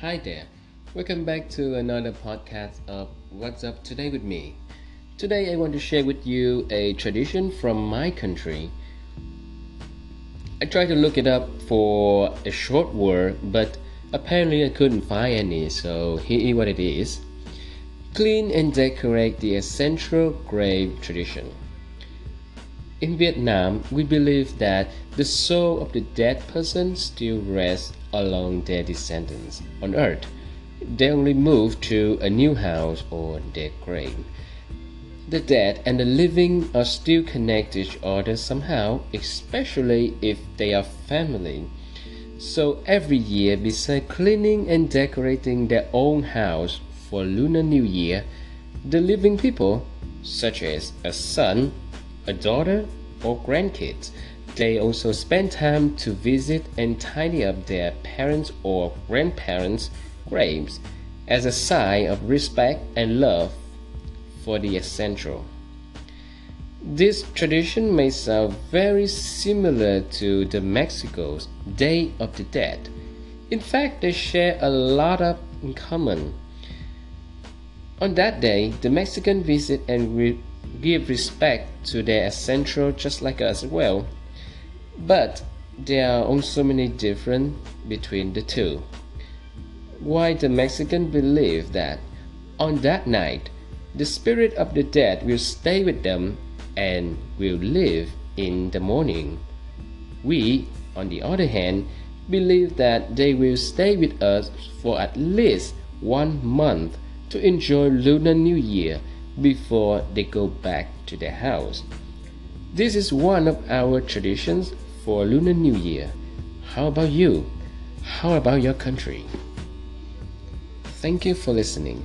Hi there. Welcome back to another podcast of What's Up Today with me. Today I want to share with you a tradition from my country. I tried to look it up for a short word, but apparently I couldn't find any, so here is what it is. Clean and decorate the ancestral grave tradition. In Vietnam, we believe that the soul of the dead person still rests along their descendants on earth. They only move to a new house or their grave. The dead and the living are still connected to each other somehow, especially if they are family. So every year, besides cleaning and decorating their own house for Lunar New Year, the living people, such as a son, a daughter, or grandkids. They also spend time to visit and tidy up their parents' or grandparents' graves as a sign of respect and love for the essential. This tradition may sound very similar to the Mexico's Day of the Dead. In fact, they share a lot of in common. On that day, the Mexican visit and re- give respect to their essential just like us as well. But there are also many different between the two. Why the Mexican believe that on that night the spirit of the dead will stay with them and will live in the morning. We, on the other hand, believe that they will stay with us for at least one month to enjoy Lunar New Year before they go back to their house. This is one of our traditions for Lunar New Year. How about you? How about your country? Thank you for listening.